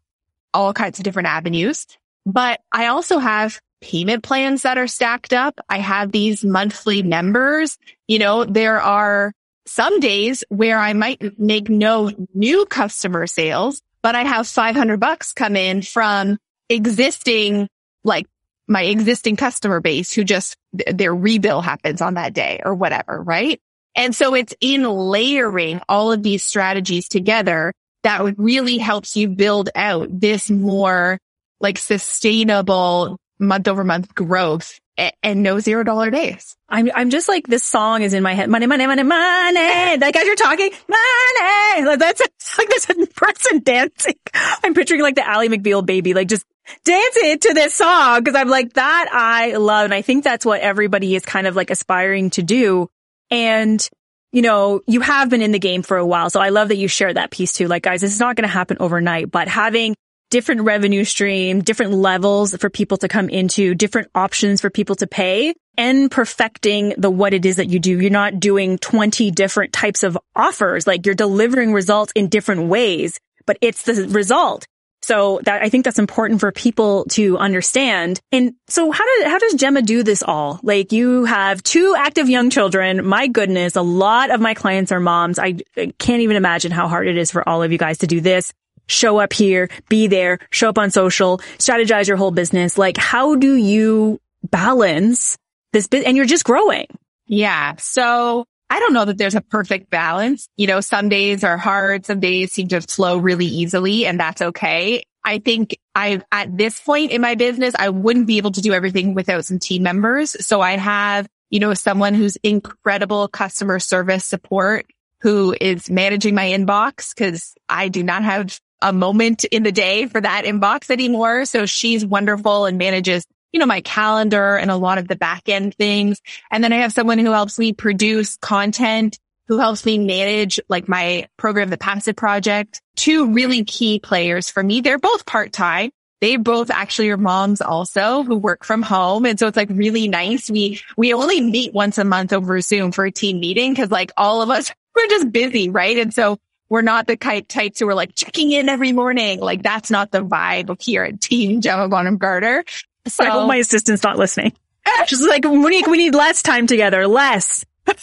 all kinds of different avenues, but I also have payment plans that are stacked up. I have these monthly members. You know, there are some days where I might make no new customer sales, but I have 500 bucks come in from existing, like my existing customer base who just their rebill happens on that day or whatever. Right. And so it's in layering all of these strategies together that really helps you build out this more like sustainable month over month growth and no zero dollar days. I'm, I'm just like, this song is in my head. Money, money, money, money. Like as you're talking, money. Like that's like this person dancing. I'm picturing like the Ally McBeal baby, like just dancing to this song. Cause I'm like, that I love. And I think that's what everybody is kind of like aspiring to do. And you know, you have been in the game for a while. So I love that you share that piece too. Like guys, this is not going to happen overnight, but having different revenue stream, different levels for people to come into, different options for people to pay and perfecting the what it is that you do. You're not doing 20 different types of offers. Like you're delivering results in different ways, but it's the result. So that I think that's important for people to understand. And so how does how does Gemma do this all? Like you have two active young children. My goodness, a lot of my clients are moms. I, I can't even imagine how hard it is for all of you guys to do this show up here, be there, show up on social, strategize your whole business. Like how do you balance this? And you're just growing. Yeah. So I don't know that there's a perfect balance. You know, some days are hard. Some days seem to flow really easily and that's okay. I think I, at this point in my business, I wouldn't be able to do everything without some team members. So I have, you know, someone who's incredible customer service support who is managing my inbox because I do not have a moment in the day for that inbox anymore. So she's wonderful and manages, you know, my calendar and a lot of the back end things. And then I have someone who helps me produce content, who helps me manage like my program, the passive project. Two really key players for me. They're both part time. They both actually are moms also who work from home. And so it's like really nice. We, we only meet once a month over Zoom for a team meeting because like all of us, *laughs* we're just busy, right? And so we're not the types who are like checking in every morning. Like that's not the vibe here at Team Gemma Bonham Carter. So I hope my assistant's not listening. *laughs* She's like, Monique, we need less time together, less. *laughs*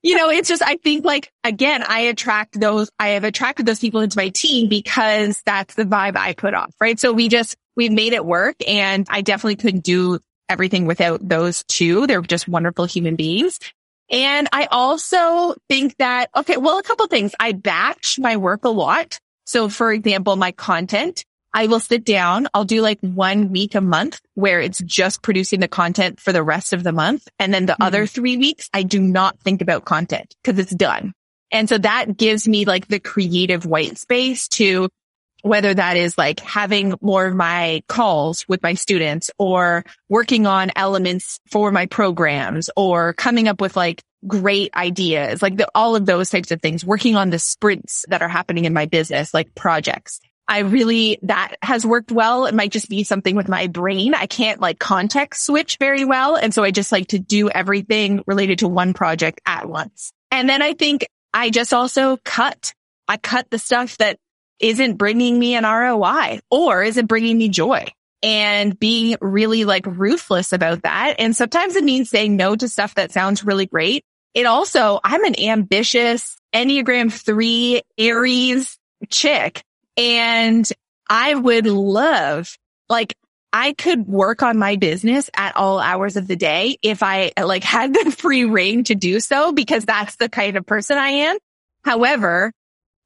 you know, it's just, I think like, again, I attract those, I have attracted those people into my team because that's the vibe I put off, right? So we just, we've made it work and I definitely couldn't do everything without those two. They're just wonderful human beings. And I also think that, okay, well, a couple things. I batch my work a lot. So for example, my content, I will sit down. I'll do like one week a month where it's just producing the content for the rest of the month. And then the mm-hmm. other three weeks, I do not think about content because it's done. And so that gives me like the creative white space to whether that is like having more of my calls with my students or working on elements for my programs or coming up with like great ideas, like the, all of those types of things, working on the sprints that are happening in my business, like projects. I really, that has worked well. It might just be something with my brain. I can't like context switch very well. And so I just like to do everything related to one project at once. And then I think I just also cut. I cut the stuff that isn't bringing me an ROI or isn't bringing me joy and being really like ruthless about that. And sometimes it means saying no to stuff that sounds really great. It also, I'm an ambitious Enneagram three Aries chick and I would love like I could work on my business at all hours of the day if I like had the *laughs* free reign to do so because that's the kind of person I am. However,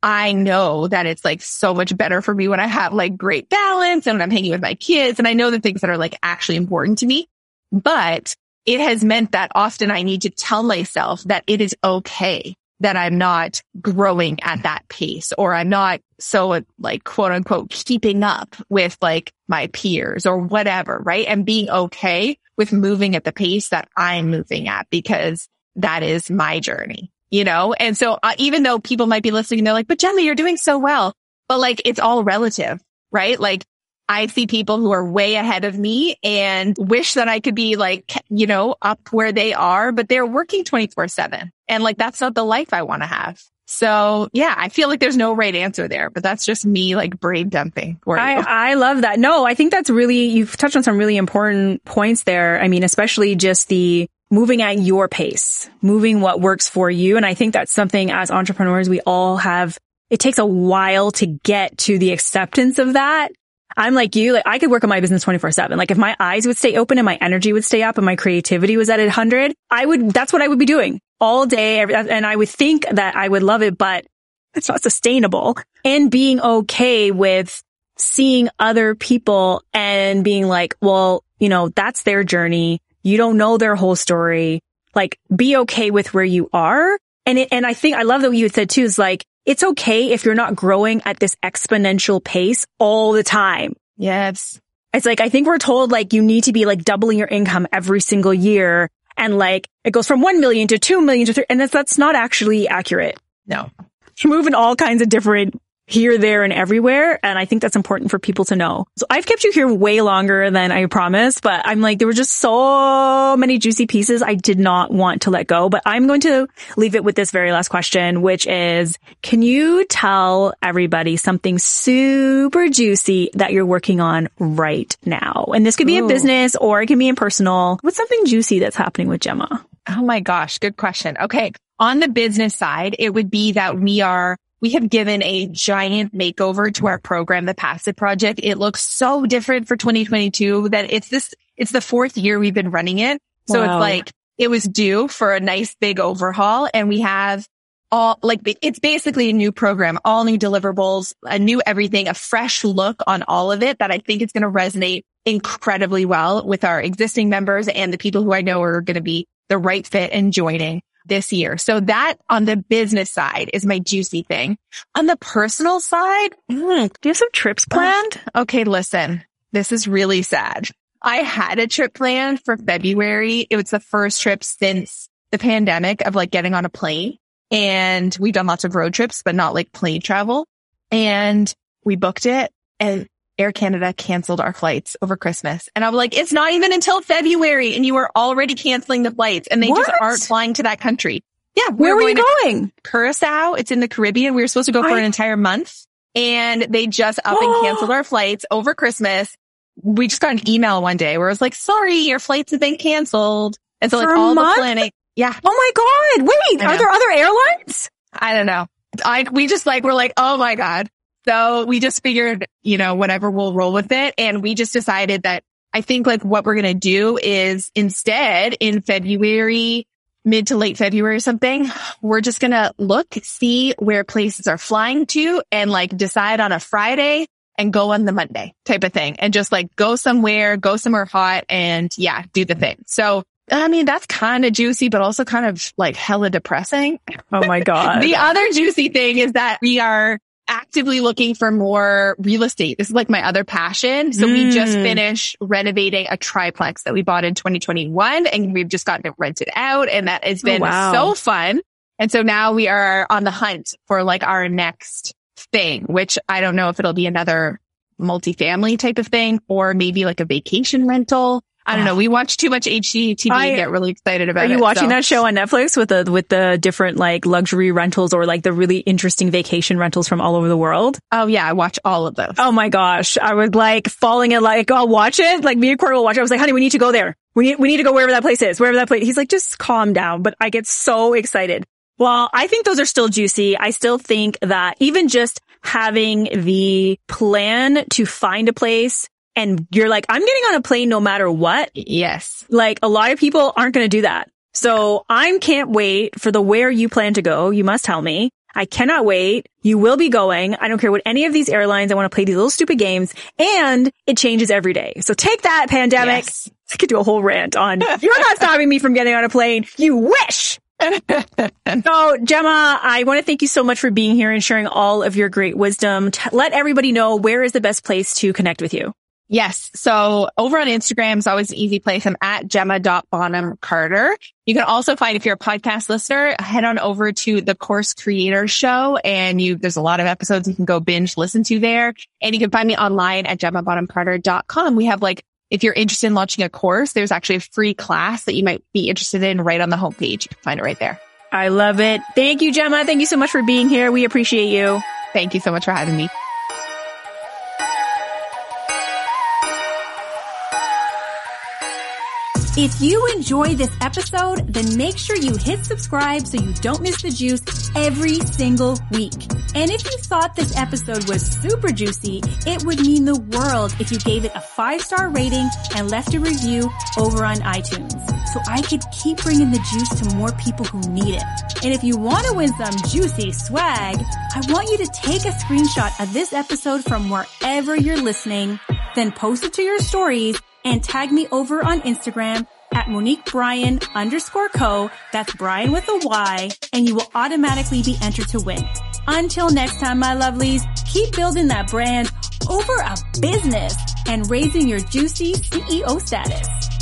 I know that it's like so much better for me when I have like great balance and when I'm hanging with my kids and I know the things that are like actually important to me. But it has meant that often I need to tell myself that it is okay that I'm not growing at that pace or I'm not so like quote unquote keeping up with like my peers or whatever, right? And being okay with moving at the pace that I'm moving at because that is my journey you know? And so uh, even though people might be listening and they're like, but Gemma, you're doing so well, but like it's all relative, right? Like I see people who are way ahead of me and wish that I could be like, you know, up where they are, but they're working 24 seven. And like, that's not the life I want to have. So yeah, I feel like there's no right answer there, but that's just me like brain dumping. I, *laughs* I love that. No, I think that's really, you've touched on some really important points there. I mean, especially just the moving at your pace, moving what works for you. And I think that's something as entrepreneurs, we all have, it takes a while to get to the acceptance of that. I'm like you, like I could work on my business 24 seven. Like if my eyes would stay open and my energy would stay up and my creativity was at a hundred, I would, that's what I would be doing all day. And I would think that I would love it, but it's not sustainable and being okay with seeing other people and being like, well, you know, that's their journey. You don't know their whole story. Like be okay with where you are. And it, and I think I love that what you said too is like, it's okay if you're not growing at this exponential pace all the time. Yes. It's like, I think we're told like you need to be like doubling your income every single year. And like it goes from 1 million to 2 million to 3. And that's, that's not actually accurate. No. You're moving all kinds of different here, there, and everywhere. And I think that's important for people to know. So I've kept you here way longer than I promised, but I'm like, there were just so many juicy pieces I did not want to let go, but I'm going to leave it with this very last question, which is, can you tell everybody something super juicy that you're working on right now? And this could be Ooh. in business or it can be in personal. What's something juicy that's happening with Gemma? Oh my gosh. Good question. Okay. On the business side, it would be that we are we have given a giant makeover to our program, the Passive Project. It looks so different for 2022 that it's this, it's the fourth year we've been running it. So wow. it's like, it was due for a nice big overhaul and we have all like it's basically a new program, all new deliverables, a new everything, a fresh look on all of it that I think is going to resonate incredibly well with our existing members and the people who I know are going to be the right fit and joining this year. So that on the business side is my juicy thing. On the personal side, mm, do you have some trips planned? okay, listen, this is really sad. I had a trip planned for February. It was the first trip since the pandemic of like getting on a plane. And we've done lots of road trips, but not like plane travel. And we booked it and Air Canada canceled our flights over Christmas. And I'm like, it's not even until February and you are already canceling the flights and they what? just aren't flying to that country. Yeah. Where were you going? Curacao. It's in the Caribbean. We were supposed to go for I... an entire month and they just up and *gasps* canceled our flights over Christmas. We just got an email one day where it was like, sorry, your flights have been canceled. And so for like all month? the planning. Yeah. Oh my God. Wait, are there other airlines? I don't know. I, we just like, we're like, oh my God. So we just figured, you know, whatever we'll roll with it. And we just decided that I think like what we're going to do is instead in February, mid to late February or something, we're just going to look, see where places are flying to and like decide on a Friday and go on the Monday type of thing and just like go somewhere, go somewhere hot and yeah, do the thing. So I mean, that's kind of juicy, but also kind of like hella depressing. Oh my *laughs* God. the other juicy thing is that we are actively looking for more real estate. This is like my other passion. So mm. we just mm. finished renovating a triplex that we bought in 2021 and we've just gotten it rented out and that has oh, been oh, wow. so fun. And so now we are on the hunt for like our next thing, which I don't know if it'll be another multifamily type of thing or maybe like a vacation rental. I don't know. We watch too much HGTV I, and get really excited about it. Are you it, watching so. that show on Netflix with the with the different like luxury rentals or like the really interesting vacation rentals from all over the world? Oh yeah, I watch all of those. Oh my gosh, I was like falling in like I'll watch it. Like me and Corey will watch it. I was like, honey, we need to go there. We need we need to go wherever that place is, wherever that place. He's like, just calm down. But I get so excited. Well, I think those are still juicy. I still think that even just having the plan to find a place and you're like, I'm getting on a plane no matter what. Yes. Like a lot of people aren't going to do that. So I can't wait for the where you plan to go. You must tell me. I cannot wait. You will be going. I don't care what any of these airlines. I want to play these little stupid games and it changes every day. So take that pandemic. Yes. *laughs* I could do a whole rant on you're not stopping me from getting on a plane. You wish. *laughs* so Gemma, I want to thank you so much for being here and sharing all of your great wisdom. T- let everybody know where is the best place to connect with you. Yes. So over on Instagram is always an easy place. I'm at gemma.bonham-carter. You can also find, if you're a podcast listener, head on over to the course creator show and you, there's a lot of episodes you can go binge listen to there. And you can find me online at gemmabonhamcarter.com. We have like, if you're interested in launching a course, there's actually a free class that you might be interested in right on the homepage. You can find it right there. I love it. Thank you, Gemma. Thank you so much for being here. We appreciate you. Thank you so much for having me. If you enjoy this episode, then make sure you hit subscribe so you don't miss the juice every single week. And if you thought this episode was super juicy, it would mean the world if you gave it a five star rating and left a review over on iTunes. So I could keep bringing the juice to more people who need it. And if you want to win some juicy swag, I want you to take a screenshot of this episode from wherever you're listening, then post it to your stories and tag me over on Instagram at Monique Bryan underscore co. That's Brian with a Y and you will automatically be entered to win. Until next time, my lovelies, keep building that brand over a business and raising your juicy CEO status.